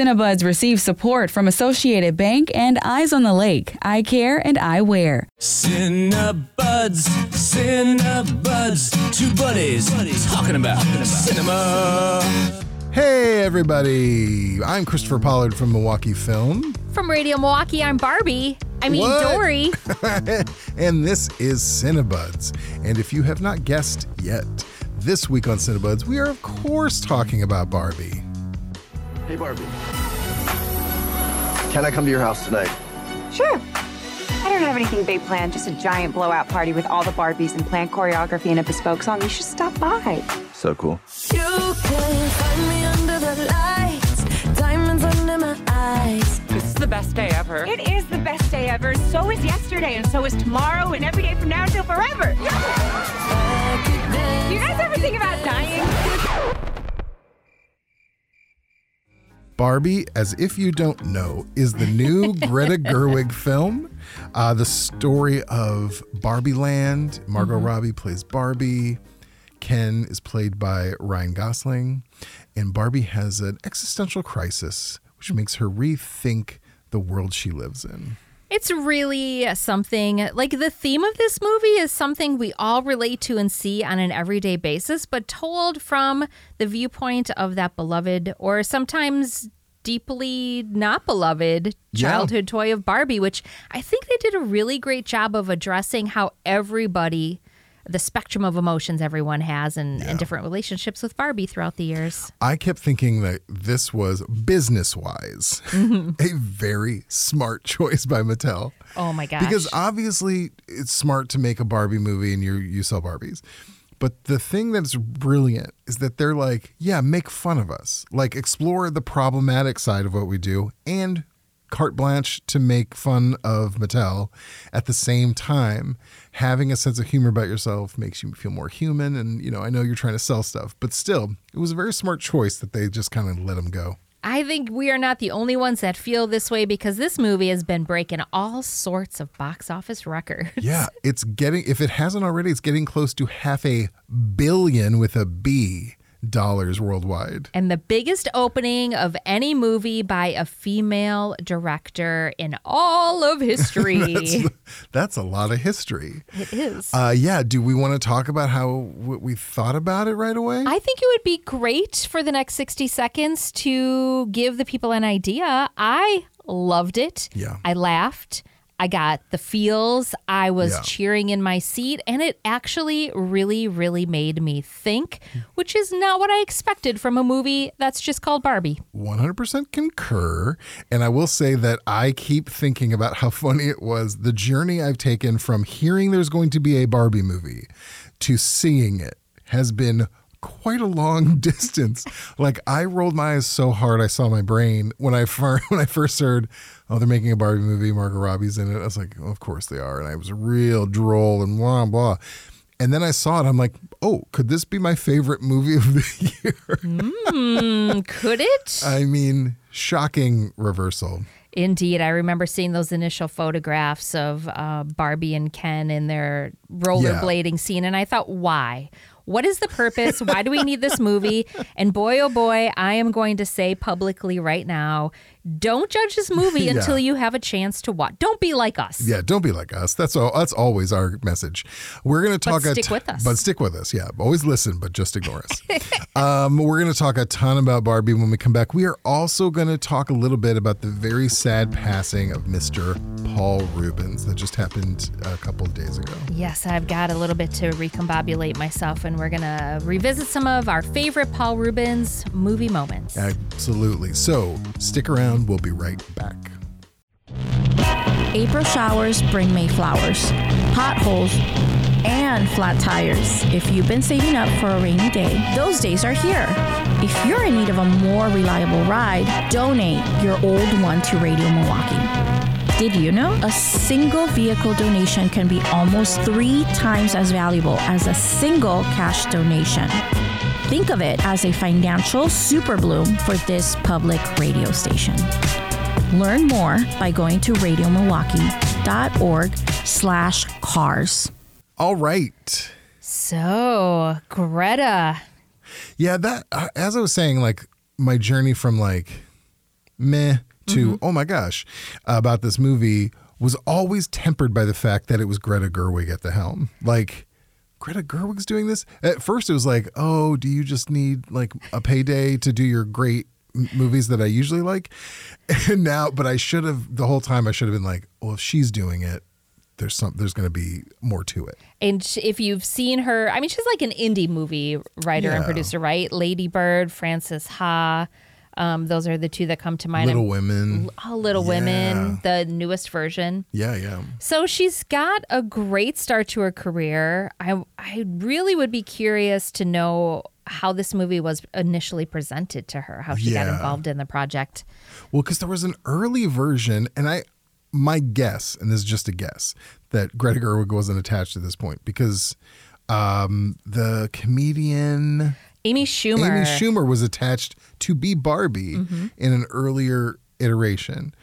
Cinebuds receives support from Associated Bank and Eyes on the Lake, Eyecare and I Wear. Cinebuds, Cinebuds, two buddies, buddies talking about cinema. Hey, everybody. I'm Christopher Pollard from Milwaukee Film. From Radio Milwaukee, I'm Barbie. I mean, What? Dory. and this is Cinebuds. And if you have not guessed yet, this week on Cinebuds, we are, of course, talking about Barbie. Hey, Barbie. Can I come to your house tonight? Sure. I don't have anything big planned, just a giant blowout party with all the Barbies and planned choreography and a bespoke song. You should stop by. So cool. You can find me under the lights, diamonds under my eyes. This is the best day ever. It is the best day ever. So is yesterday, and so is tomorrow, and every day from now until forever. Do Barbie, as if you don't know, is the new Greta Gerwig film. Uh, the story of Barbie Land. Margot Robbie plays Barbie. Ken is played by Ryan Gosling. And Barbie has an existential crisis, which makes her rethink the world she lives in. It's really something like the theme of this movie is something we all relate to and see on an everyday basis, but told from the viewpoint of that beloved or sometimes deeply not beloved Yeah. childhood toy of Barbie, which I think they did a really great job of addressing how everybody, the spectrum of emotions everyone has and, and different relationships with Barbie throughout the years. I kept thinking that this was business wise mm-hmm. a very smart choice by Mattel. Oh my gosh. Because obviously it's smart to make a Barbie movie and you you sell Barbies. But the thing that's brilliant is that they're like, yeah, make fun of us. Like explore the problematic side of what we do and carte blanche to make fun of Mattel at the same time. Having a sense of humor about yourself makes you feel more human. And, you know, I know you're trying to sell stuff, but still, it was a very smart choice that they just kind of let them go. I think we are not the only ones that feel this way because this movie has been breaking all sorts of box office records. Yeah, it's getting, if it hasn't already, it's getting close to half a billion with a B dollars worldwide. And the biggest opening of any movie by a female director in all of history. That's a lot of history. it is. Uh, yeah, do we want to talk about how what we thought about it right away? I think it would be great for the next 60 seconds to give the people an idea. I loved it. Yeah. I laughed. I got the feels. I was Yeah. cheering in my seat, and it actually really, really made me think, which is not what I expected from a movie that's just called Barbie. 100% concur. And I will say that I keep thinking about how funny it was the journey I've taken from hearing there's going to be a Barbie movie to seeing it has been quite a long distance. Like I rolled my eyes so hard I saw my brain when I fir- when I first heard, oh, they're making a Barbie movie, Margot Robbie's in it. I was like, oh, of course they are. And I was real droll and blah blah. And then I saw it. I'm like, oh, could this be my favorite movie of the year? Could it? I mean, shocking reversal. Indeed, I remember seeing those initial photographs of uh, Barbie and Ken in their rollerblading scene, and I thought, why? What is the purpose? Why do we need this movie? And boy, oh boy, I am going to say publicly right now don't judge this movie Yeah. until you have a chance to watch. Don't be like us. Yeah, don't be like us. That's all. That's always our message. We're going to talk. a stick with us. But stick with us. Yeah, always listen, but just ignore us. um, we're going to talk a ton about Barbie when we come back. We are also going to talk a little bit about the very sad passing of Mr. Paul Reubens that just happened a couple of days ago. Yes, I've got a little bit to recombobulate myself, and we're going to revisit some of our favorite Paul Reubens movie moments. Absolutely. So stick around. We'll be right back. April showers bring May flowers, potholes, and flat tires. If you've been saving up for a rainy day, those days are here. If you're in need of a more reliable ride, donate your old one to Radio Milwaukee. Did you know a single vehicle donation can be almost three times as valuable as a single cash donation? Think of it as a financial super bloom for this public radio station. Learn more by going to radiomilwaukee.org slash cars. All right. So, Greta. Yeah, that uh, as I was saying, like my journey from like meh to mm-hmm. oh my gosh about this movie was always tempered by the fact that it was Greta Gerwig at the helm. Like Greta Gerwig's doing this. At first, it was like, oh, do you just need like a payday to do your great movies that I usually like? And now, but I should have the whole time. I should have been like, well, if she's doing it, there's some. There's going to be more to it. And if you've seen her, I mean, she's like an indie movie writer and producer, right? Lady Bird, Frances Ha. Um, those are the two that come to mind. Little I'm- Women. Oh, Little Women, the newest version. Yeah, yeah. So she's got a great start to her career. I I really would be curious to know how this movie was initially presented to her, how she got involved in the project. Well, because there was an early version, and I, my guess, and this is just a guess, that Greta Gerwig wasn't attached at this point because um, the comedian Amy Schumer. Amy Schumer was attached to be Barbie mm-hmm. in an earlier iteration,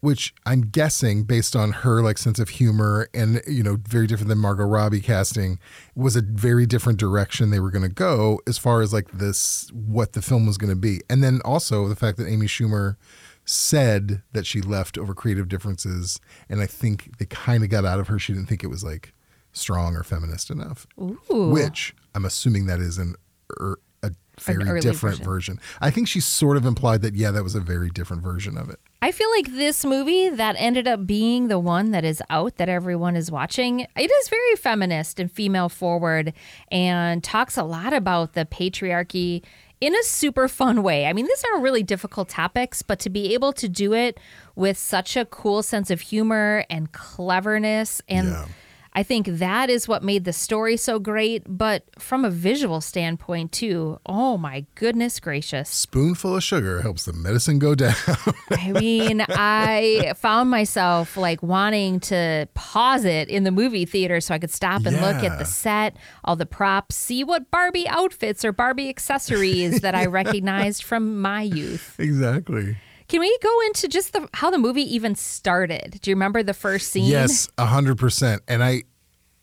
which I'm guessing, based on her like sense of humor and you know, very different than Margot Robbie casting, was a very different direction they were going to go as far as like this what the film was going to be, and then also the fact that Amy Schumer said that she left over creative differences, and I think they kind of got out of her. She didn't think it was like strong or feminist enough, Ooh. which I'm assuming that is an er, a very different version. version. I think she sort of implied that yeah, that was a very different version of it. I feel like this movie that ended up being the one that is out that everyone is watching, it is very feminist and female forward and talks a lot about the patriarchy in a super fun way. I mean, these are really difficult topics, but to be able to do it with such a cool sense of humor and cleverness and Yeah. I think that is what made the story so great, but from a visual standpoint too. Oh my goodness gracious. Spoonful of sugar helps the medicine go down. I mean, I found myself like wanting to pause it in the movie theater so I could stop and look at the set, all the props, see what Barbie outfits or Barbie accessories that I recognized from my youth. exactly. Can we go into just the how the movie even started? Do you remember the first scene? Yes, a hundred percent. And I,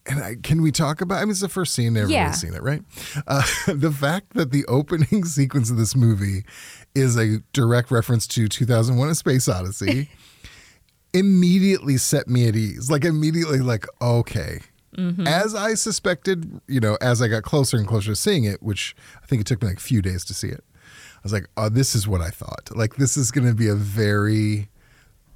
and I, can we talk about? I mean, it's the first scene. Everybody's Yeah. seen it, right? Uh, the fact that the opening sequence of this movie is a direct reference to 2001: A Space Odyssey immediately set me at ease. Like immediately, like okay. As I suspected, you know, as I got closer and closer to seeing it, which I think it took me like a few days to see it, was like, oh, this is what I thought. Like, this is going to be a very,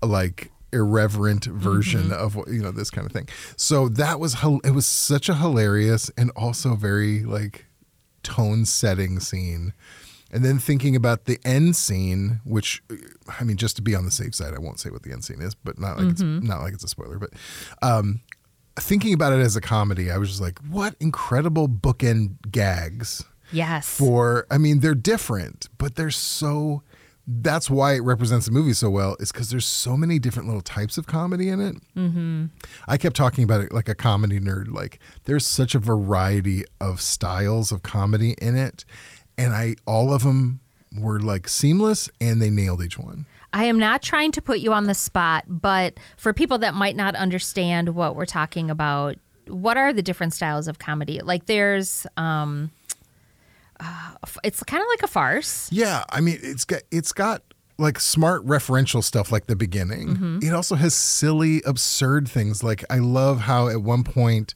like, irreverent mm-hmm. version of what, you know, this kind of thing. So that was, it was such a hilarious and also very, like, tone setting scene. And then thinking about the end scene, which I mean, just to be on the safe side, I won't say what the end scene is, but not like it's mm-hmm. not like it's a spoiler. But um, thinking about it as a comedy, I was just like, what incredible bookend gags Yes. for I mean, they're different, but they're so that's why it represents the movie so well, is because there's so many different little types of comedy in it. Mm-hmm. I kept talking about it like a comedy nerd. Like there's such a variety of styles of comedy in it, and I all of them were like seamless, and they nailed each one. I am not trying to put you on the spot, but for people that might not understand what we're talking about, what are the different styles of comedy? Like there's um uh, it's kind of like a farce. Yeah, I mean, it's got it's got like smart referential stuff like the beginning. It also has silly, absurd things. Like I love how at one point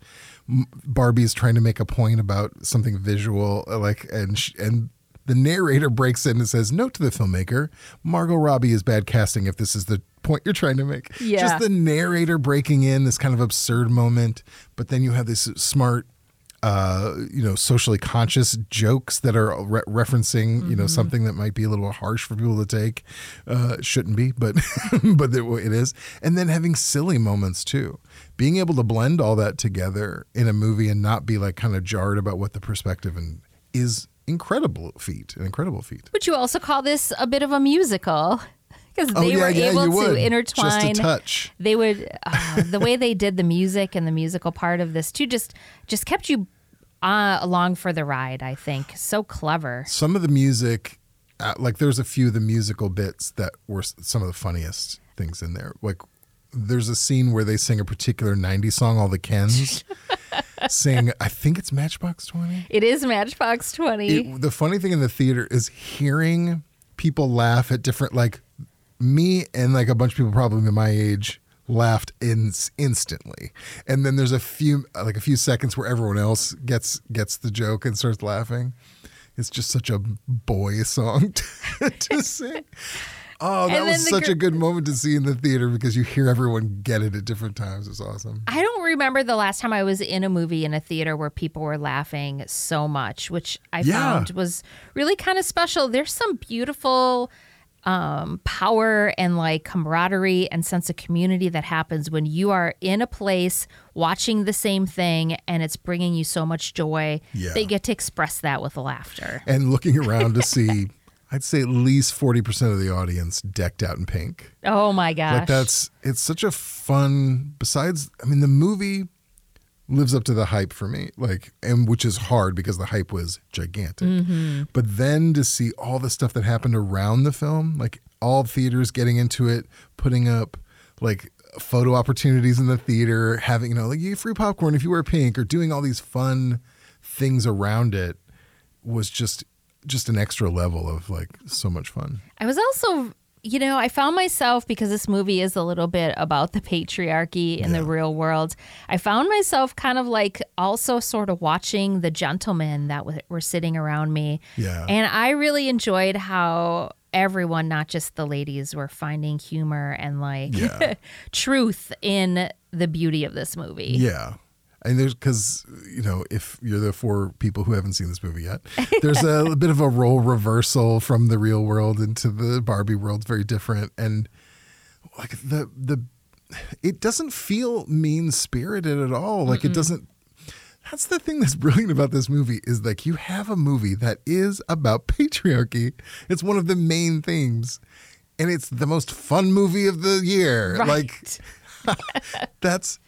Barbie's trying to make a point about something visual, uh, like and sh- and the narrator breaks in and says, "Note to the filmmaker: Margot Robbie is bad casting. If this is the point you're trying to make." Yeah. Just the narrator breaking in this kind of absurd moment, but then you have this smart uh, you know, socially conscious jokes that are re- referencing, you know, something that might be a little harsh for people to take. Uh, shouldn't be, but but it it is. And then having silly moments too. Being able to blend all that together in a movie and not be like kind of jarred about what the perspective and is incredible feat, an incredible feat. Would you also call this a bit of a musical? Because Oh, they yeah, were yeah, able you to would. intertwine. Just a touch. They would uh, the way they did the music and the musical part of this too just just kept you uh, along for the ride. I think so clever. Some of the music, uh, like there's a few of the musical bits that were some of the funniest things in there. Like there's a scene where they sing a particular 90s song, all the Kens sing, I think it's Matchbox 20. It is Matchbox Twenty. It, the funny thing in the theater is hearing people laugh at different, like, me and like a bunch of people probably my age laughed in, instantly. And then there's a few like a few seconds where everyone else gets gets the joke and starts laughing. It's just such a boy song to, to sing. Oh that was such gr- a good moment to see in the theater because you hear everyone get it at different times. It's awesome. I don't remember the last time I was in a movie in a theater where people were laughing so much, which I Yeah. found was really kind of special. There's some beautiful um, power and like camaraderie and sense of community that happens when you are in a place watching the same thing and it's bringing you so much joy Yeah. that you get to express that with laughter. and looking around to see i'd say at least 40% of the audience decked out in pink Oh my gosh. Like that's it's such a fun. Besides, I mean, the movie lives up to the hype for me. Like, and which is hard because the hype was gigantic. Mm-hmm. But then to see all the stuff that happened around the film, like all theaters getting into it, putting up like photo opportunities in the theater, having you know like you get free popcorn if you wear pink, or doing all these fun things around it was just just an extra level of like so much fun. I was also, you know, I found myself because this movie is a little bit about the patriarchy in the real world. I found myself kind of like also sort of watching the gentlemen that w- were sitting around me. Yeah. And I really enjoyed how everyone, not just the ladies, were finding humor and like Yeah. truth in the beauty of this movie. Yeah. And there's because, you know, if you're the four people who haven't seen this movie yet, there's a, bit of a role reversal from the real world into the Barbie world, very different. And like the, the, it doesn't feel mean spirited at all. Like it doesn't, that's the thing that's brilliant about this movie is like you have a movie that is about patriarchy. It's one of the main themes. And it's the most fun movie of the year. Like that's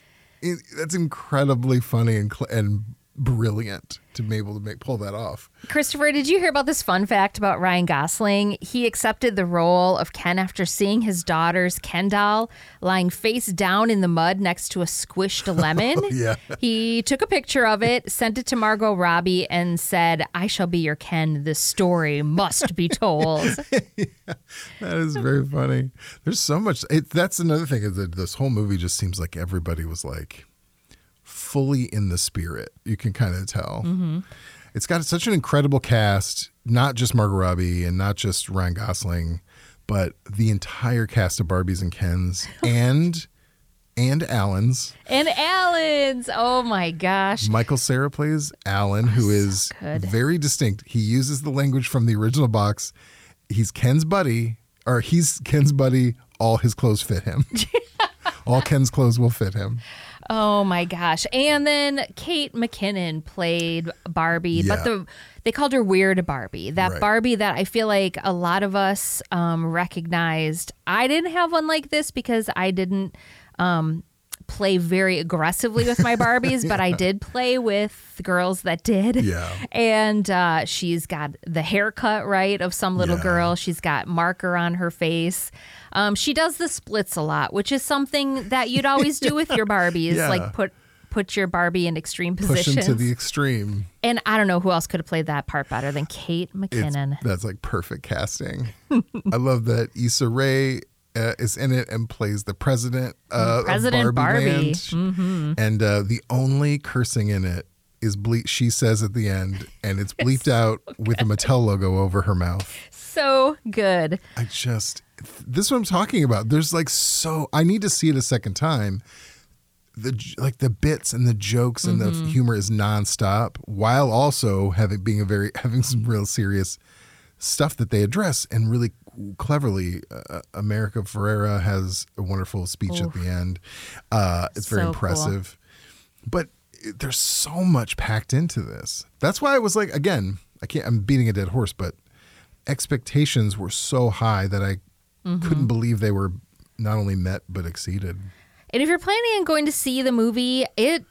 that's incredibly funny and cl- and brilliant to be able to make pull that off. Christopher, did you hear about this fun fact about Ryan Gosling? He accepted the role of Ken after seeing his daughter's Ken doll lying face down in the mud next to a squished oh, lemon. yeah. He took a picture of it, sent it to Margot Robbie, and said, I shall be your Ken. This story must be told. yeah, That is very funny. There's so much. It, that's another thing is that this whole movie just seems like everybody was like fully in the spirit. You can kind of tell. Mm-hmm. It's got such an incredible cast, not just Margot Robbie and not just Ryan Gosling, but the entire cast of Barbies and Kens and and Allan's. and Allan's. Oh my gosh. Michael Cera plays Allan, who is good. very distinct. He uses the language from the original box. He's Ken's buddy, or he's Ken's buddy. All his clothes fit him. all Ken's clothes will fit him. Oh my gosh. And then Kate McKinnon played Barbie, Yeah. but the they called her Weird Barbie. That Right. Barbie that I feel like a lot of us um, recognized. I didn't have one like this because I didn't um, play very aggressively with my Barbies, but I did play with girls that did. Yeah. And uh, she's got the haircut right of some little Yeah. girl. She's got marker on her face. Um, she does the splits a lot, which is something that you'd always do with your Barbies, Yeah. like put put your Barbie in extreme Push positions. him to the extreme. and I don't know who else could have played that part better than Kate It's, McKinnon. that's like perfect casting. I love that Issa Rae uh, is in it and plays the president uh, President of Barbie, Barbie. Mm-hmm. And uh, the only cursing in it is ble- she says at the end, and it's bleeped out with a Mattel logo over her mouth. so good. I just this is what I'm talking about. There's like so I need to see it a second time. The like the bits and the jokes and the humor is nonstop, while also having being a very having some real serious stuff that they address and really cleverly. Uh, America Ferrera has a wonderful speech at the end. Uh, it's very So cool. impressive, but it- there's so much packed into this. That's why I was like, again, I can't. I'm beating a dead horse, but expectations were so high that I Mm-hmm. couldn't believe they were not only met but exceeded. And if you're planning on going to see the movie, it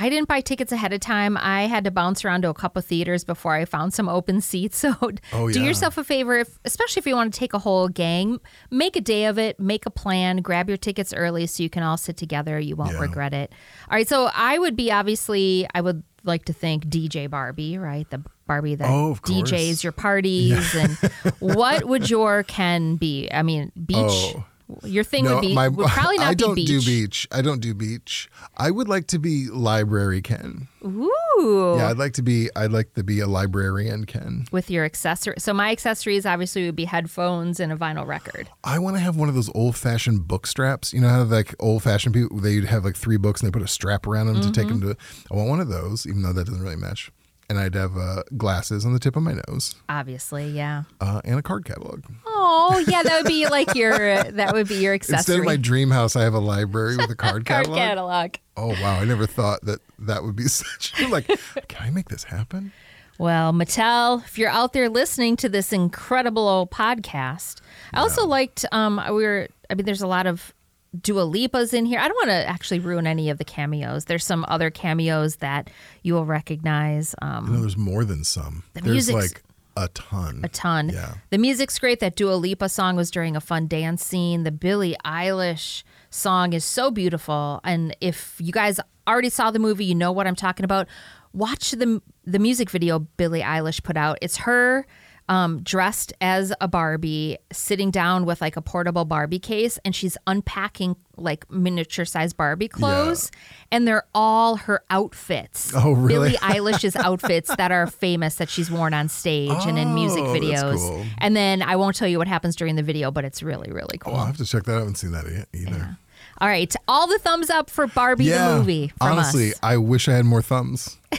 I didn't buy tickets ahead of time. I had to bounce around to a couple theaters before I found some open seats. So Oh, do yourself a favor, if, especially if you want to take a whole gang, make a day of it, make a plan, grab your tickets early so you can all sit together. You won't Yeah. regret it. All right, so I would be obviously I would like to thank DJ Barbie, right? The Barbie that Oh. DJs your parties. And what would your Ken be? I mean, beach. Oh. Your thing would be would probably not I don't be do beach. beach. I don't do beach. I would like to be library Ken. Ooh. Yeah, I'd like to be. I'd like to be a librarian Ken. With your accessory. So my accessories obviously would be headphones and a vinyl record. I want to have one of those old fashioned book straps. You know how like old fashioned people they'd have like three books and they put a strap around them to take mm-hmm. them to. I want one of those, even though that doesn't really match. And I'd have uh, glasses on the tip of my nose Obviously, yeah. uh, and a card catalog. Oh, yeah, that would be like your that would be your accessory. Instead of my dream house, I have a library with a card card catalog. catalog. Oh wow! I never thought that that would be such. Like, can I make this happen? Well, Mattel, if you're out there listening to this incredible podcast, I also liked um we were I mean there's a lot of Dua Lipa's in here. I don't want to actually ruin any of the cameos. There's some other cameos that you will recognize. Um I know there's more than some. The there's music's- like a ton. a ton. Yeah. The music's great. That Dua Lipa song was during a fun dance scene. The Billie Eilish song is so beautiful. And if you guys already saw the movie, you know what I'm talking about. Watch the the music video Billie Eilish put out. It's her um, dressed as a Barbie, sitting down with like a portable Barbie case, and she's unpacking like miniature size Barbie clothes, and they're all her outfits. Oh, really? Billie Eilish's outfits that are famous that she's worn on stage and in music Oh, videos. cool. And then I won't tell you what happens during the video, but it's really, really cool. Oh, I'll have to check that out. I haven't seen that yet either. All right. All the thumbs up for Barbie the movie. From honestly, us. I wish I had more thumbs.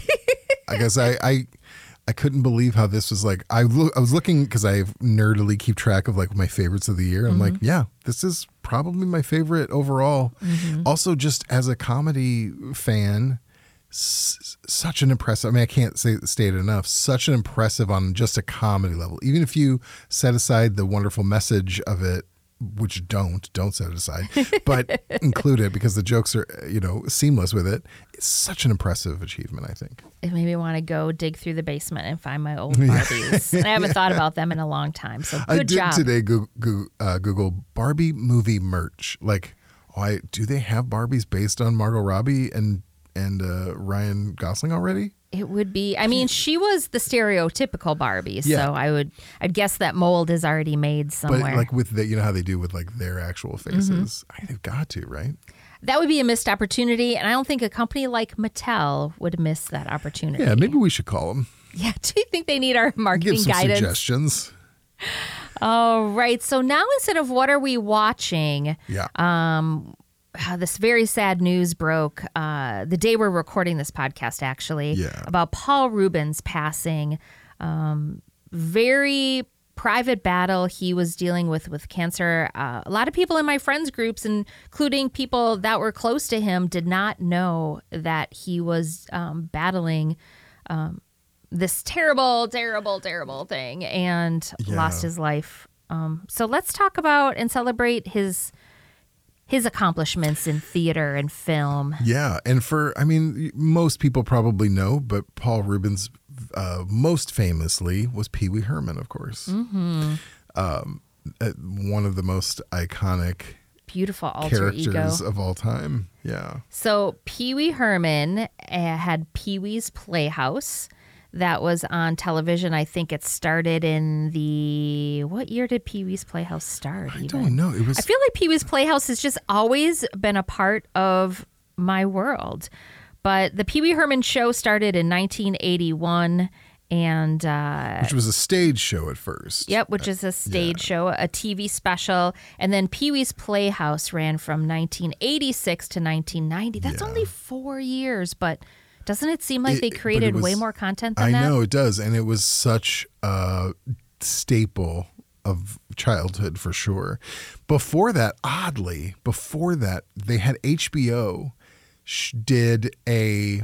I guess I, I I couldn't believe how this was like. I lo- I was looking because I nerdily keep track of like my favorites of the year. I'm like, Mm-hmm. yeah, this is probably my favorite overall. Mm-hmm. Also, just as a comedy fan. s- Such an impressive. I mean, I can't say state it enough. Such an impressive on just a comedy level. Even if you set aside the wonderful message of it, which don't don't set it aside, but include it because the jokes are you know seamless with it. It's such an impressive achievement. I think. it made me want to go dig through the basement and find my old Barbies. and I haven't thought about them in a long time. So good I did job. today Google, Google, uh, Google Barbie movie merch. Like, oh, do they have Barbies based on Margot Robbie and and uh, Ryan Gosling already? It would be. I mean, she was the stereotypical Barbie, Yeah. so I would. I'd guess that mold is already made somewhere. But like with the, you know how they do with like their actual mm-hmm. faces. I, they've got to right. that would be a missed opportunity, and I don't think a company like Mattel would miss that opportunity. Yeah, maybe we should call them. Yeah. Do you think they need our Give marketing some guidance? suggestions. All right. So now instead of what are we watching, Yeah. Um, uh, this very sad news broke uh, the day we're recording this podcast, actually, Yeah. about Paul Reubens passing. Um, very private battle he was dealing with with cancer. Uh, a lot of people in my friends groups, including people that were close to him, did not know that he was um, battling um, this terrible, terrible, terrible thing and Yeah. lost his life. Um, so let's talk about and celebrate his his accomplishments in theater and film. Yeah, and for I mean, most people probably know, but Paul Reubens uh, most famously was Pee Wee Herman, of course. Mm-hmm. Um, uh, one of the most iconic Beautiful alter ego. of all time. Yeah, So Pee Wee Herman uh, had Pee Wee's Playhouse that was on television. I think it started in the what year did Pee Wee's Playhouse start? I even? don't know. It was I feel like Pee Wee's Playhouse has just always been a part of my world. But the Pee Wee Herman show started in 1981, and uh, which was a stage show at first. Yep, which is a stage show, a TV special. And then Pee Wee's Playhouse ran from 1986 to 1990. That's Yeah. only four years, but doesn't it seem like It- they created way more content than I that? know it does, and it was such a staple of childhood for sure. Before that, oddly, before that, they had HBO sh- did a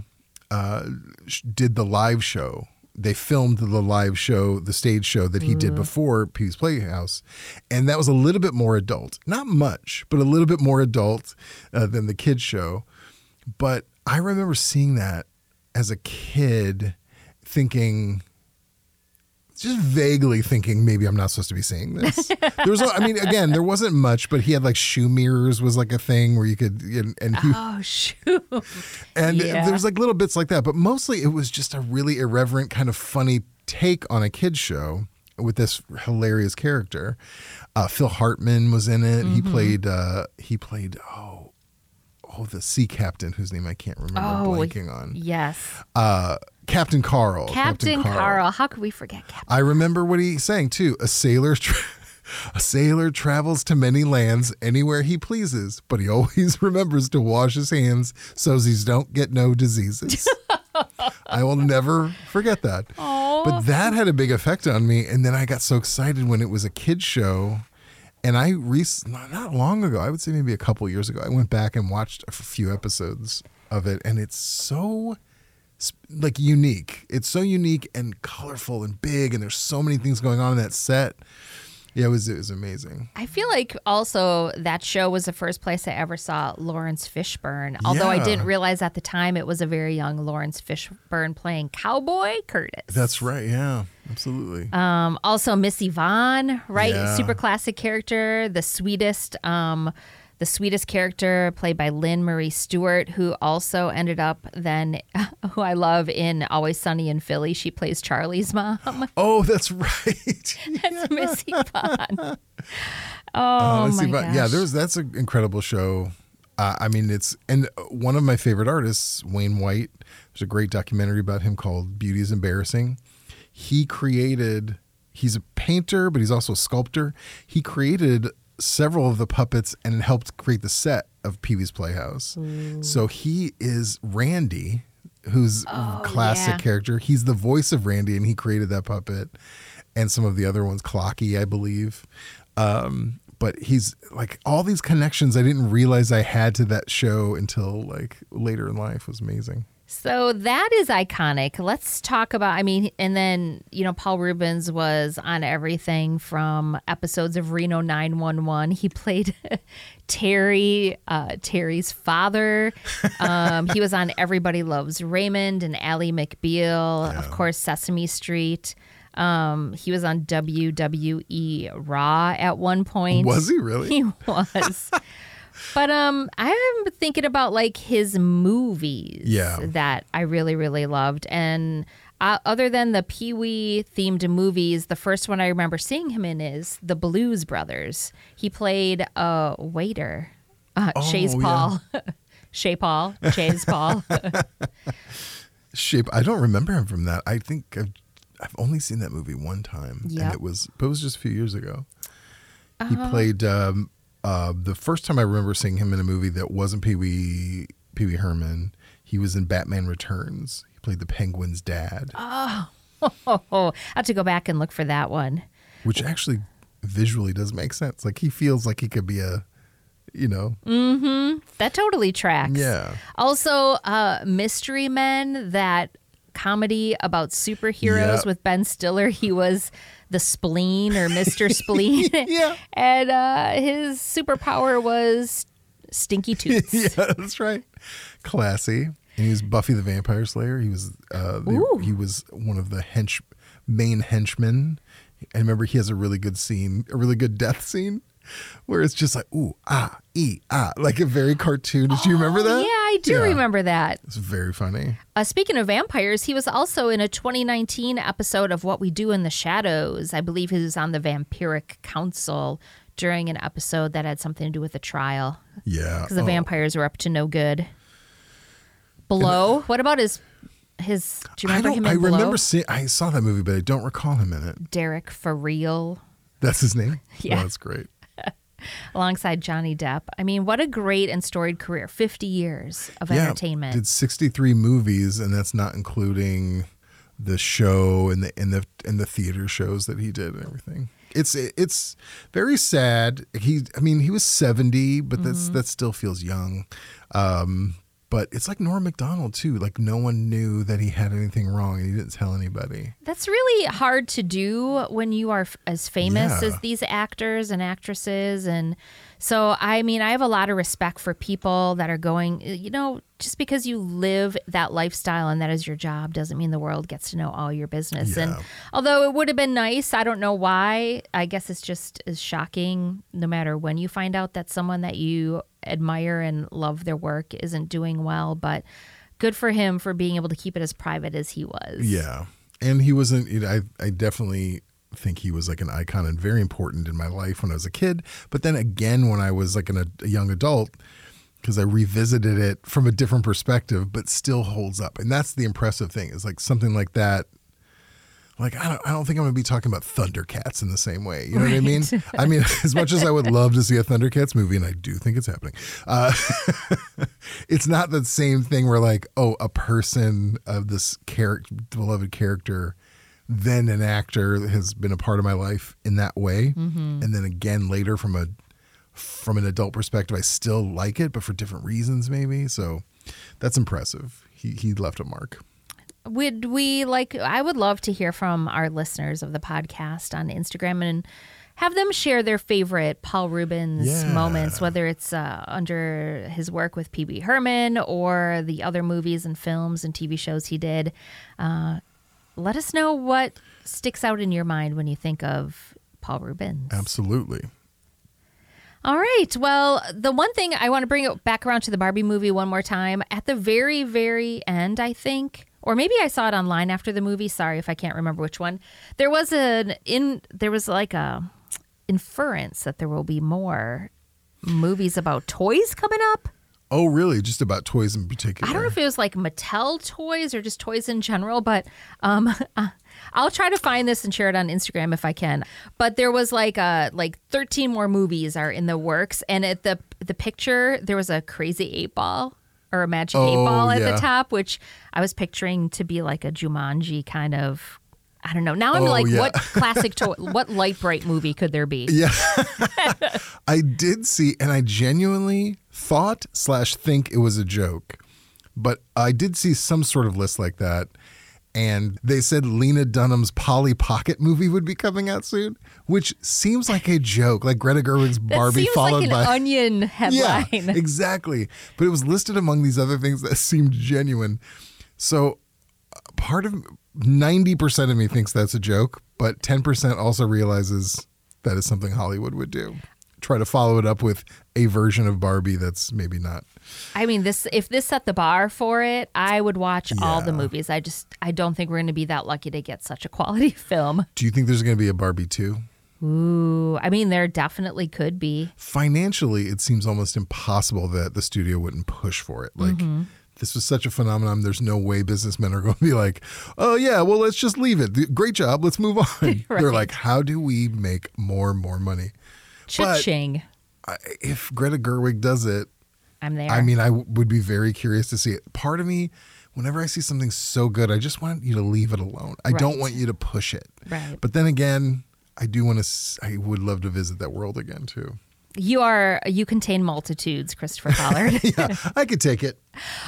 uh, sh- did the live show. They filmed the live show, the stage show that he Mm. did before Pee's Playhouse, and that was a little bit more adult. Not much, but a little bit more adult uh, than the kids show. But I remember seeing that as a kid, thinking, just vaguely thinking, maybe I'm not supposed to be seeing this. there was, I mean, again, there wasn't much, but he had like shoe mirrors was like a thing where you could, and, and he, Oh, shoot. and yeah. there was like little bits like that, but mostly it was just a really irreverent, kind of funny take on a kids show with this hilarious character. Uh, Phil Hartman was in it. He played. Uh, he played. Oh, oh, the sea captain whose name I can't remember. Oh, blanking on. Yes. Uh, Captain Carl. Captain, Carl. How could we forget Captain? I remember what he sang too. A sailor. Tra- A sailor travels to many lands anywhere he pleases, but he always remembers to wash his hands so he don't get no diseases. I will never forget that. But that had a big effect on me. And then I got so excited when it was a kid's show. And I, rec- not not long ago, I would say maybe a couple years ago, I went back and watched a few episodes of it. And it's so like unique. It's so unique and colorful and big. And there's so many things going on in that set. Yeah, it was, it was amazing. I feel like also that show was the first place I ever saw Laurence Fishburne. Although I didn't realize at the time it was a very young Laurence Fishburne playing Cowboy Curtis. That's right. Yeah, absolutely. Um, also Miss Yvonne, right? Yeah. Super classic character, the sweetest, um, the sweetest character played by Lynne Marie Stewart, who also ended up then, who I love in Always Sunny in Philly. She plays Charlie's mom. oh, that's right. That's Miss Yvonne. Oh, Uh, my gosh. yeah, there's that's an incredible show. Uh, I mean, it's and one of my favorite artists, Wayne White. There's a great documentary about him called "Beauty is Embarrassing." He created. He's a painter, but he's also a sculptor. He created several of the puppets and helped create the set of Pee Wee's Playhouse. So he is Randy, who's a classic yeah. character. He's the voice of Randy, and he created that puppet and some of the other ones, Clocky, I believe. Um, but he's like all these connections I didn't realize I had to that show until like later in life was amazing. So that is iconic. Let's talk about, I mean, and then, you know, Paul Reubens was on everything from episodes of Reno 911. He played Terry, uh, Terry's father. Um, he was on Everybody Loves Raymond and Ally McBeal, of course, Sesame Street. Um, he was on WWE Raw at one point. Was he really? He was. But um I'm thinking about like his movies Yeah. that I really really loved and uh, other than the Pee Wee themed movies, the first one I remember seeing him in is The Blues Brothers. He played a waiter, uh, Chez Oh, Paul, Chez Paul, Chez Paul. Shape. I don't remember him from that. I think I've I've only seen that movie one time, and it was but it was just a few years ago. He played um, uh, the first time I remember seeing him in a movie that wasn't Pee Wee Pee Wee Herman. He was in Batman Returns. He played the Penguin's dad, oh, I have to go back and look for that one. which actually visually does make sense. Like he feels like he could be a, you know, Mm-hmm. That totally tracks. Yeah. Also, uh, Mystery Men, that comedy about superheroes Yep. with Ben Stiller. He was the spleen or Mr. Spleen. Yeah. And uh, his superpower was stinky toots. yeah, that's right. Classy. And he was Buffy the Vampire Slayer. He was uh, the- he was one of the hench main henchmen. I remember he has a really good scene, a really good death scene, where it's just like ooh ah e ah, like a very cartoonish. do you remember that? Oh, Yeah, I do Yeah. remember that. It's very funny. Uh, speaking of vampires, he was also in a 2019 episode of What We Do in the Shadows. I believe he was on the Vampiric Council during an episode that had something to do with a trial. Yeah. because the Oh, vampires were up to no good. Below, what about his his? Do you I remember don't. him? I Below? remember seeing. I saw that movie, but I don't recall him in it. Derek Foreal That's his name. Yeah. Oh, that's great. Alongside Johnny Depp. I mean, what a great and storied career! Fifty years of yeah, entertainment. Did 63 movies, and that's not including the show and the and the and the theater shows that he did and everything. It's it's very sad. He, I mean, he was 70, but Mm-hmm. that's that still feels young. Um, but it's like Norm Macdonald too. Like no one knew that he had anything wrong, and he didn't tell anybody. That's really hard to do when you are f- as famous Yeah. as these actors and actresses. And so, I mean, I have a lot of respect for people that are going, uh, you know, just because you live that lifestyle and that is your job doesn't mean the world gets to know all your business. And although it would have been nice, I don't know why. I guess it's just as shocking no matter when you find out that someone that you admire and love their work isn't doing well. But good for him for being able to keep it as private as he was. Yeah. and he wasn't. I I definitely think he was like an icon and very important in my life when I was a kid. But then again, when I was like an, a young adult, because I revisited it from a different perspective, but still holds up. And that's the impressive thing is like something like that. Like I don't, I don't think I'm going to be talking about Thundercats in the same way. You know what I mean? I mean, as much as I would love to see a Thundercats movie, and I do think it's happening, uh, it's not the same thing where like, oh, a person of this character, beloved character, then an actor has been a part of my life in that way, and then again later from a from an adult perspective, I still like it, but for different reasons, maybe. So that's impressive. He he left a mark. Would we like? I would love to hear from our listeners of the podcast on Instagram and have them share their favorite Paul Reubens Yeah. moments, whether it's uh, under his work with Pee Wee Herman or the other movies and films and TV shows he did. Uh, let us know what sticks out in your mind when you think of Paul Reubens. Absolutely. All right. Well, the one thing I want to bring it back around to the Barbie movie one more time. At the very, very end, I think, or maybe I saw it online after the movie. Sorry if I can't remember which one. There was an in. There was like a inference that there will be more movies about toys coming up. Oh, really? Just about toys in particular? I don't know if it was like Mattel toys or just toys in general, but um, I'll try to find this and share it on Instagram if I can. But there was like uh like 13 more movies are in the works, and at the the picture there was a crazy eight ball or a magic eight Oh, ball at yeah. the top, which I was picturing to be like a Jumanji kind of. I don't know. Now I'm Oh, like, yeah. what classic toy, what Lite-Brite movie could there be? Yeah. I did see, and I genuinely thought slash think it was a joke, but I did see some sort of list like that. And they said Lena Dunham's Polly Pocket movie would be coming out soon, which seems like a joke, like Greta Gerwig's Barbie followed like an by onion headline. Yeah, exactly. But it was listed among these other things that seemed genuine. So uh, part of 90% of me thinks that's a joke, but 10% also realizes that is something Hollywood would do. Try to follow it up with a version of Barbie that's maybe not. I mean, this if this set the bar for it, I would watch all the movies. I just I don't think we're going to be that lucky to get such a quality film. Do you think there's going to be a Barbie 2? Ooh, I mean, there definitely could be. Financially, it seems almost impossible that the studio wouldn't push for it. Like, mm-hmm. this was such a phenomenon. There's no way businessmen are going to be like, oh, yeah, well, let's just leave it. Great job. Let's move on. They're like, how do we make more and more money? But- Cha-ching. I- If Greta Gerwig does it, I'm there. I mean, I w- would be very curious to see it. Part of me, whenever I see something so good, I just want you to leave it alone. I don't want you to push it. Right. But then again, I do want to. I would love to visit that world again too. you are you contain multitudes, Christopher Pollard. Yeah, I could take it.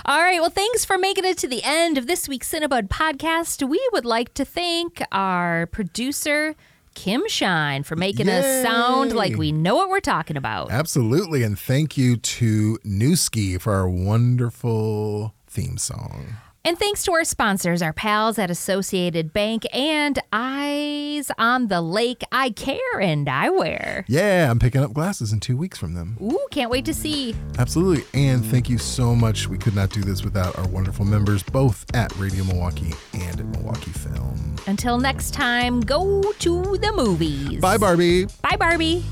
All right. Well, thanks for making it to the end of this week's Cinebud podcast. We would like to thank our producer, Kim Shine, for making us sound like we know what we're talking about. Absolutely, and thank you to Newski for our wonderful theme song. And thanks to our sponsors, our pals at Associated Bank and Eyes on the Lake Eyecare and Eyewear. Yeah, I'm picking up glasses in two weeks from them. Ooh, can't wait to see. Absolutely. And thank you so much. We could not do this without our wonderful members, both at Radio Milwaukee and at Milwaukee Film. Until next time, go to the movies. Bye, Barbie. Bye, Barbie.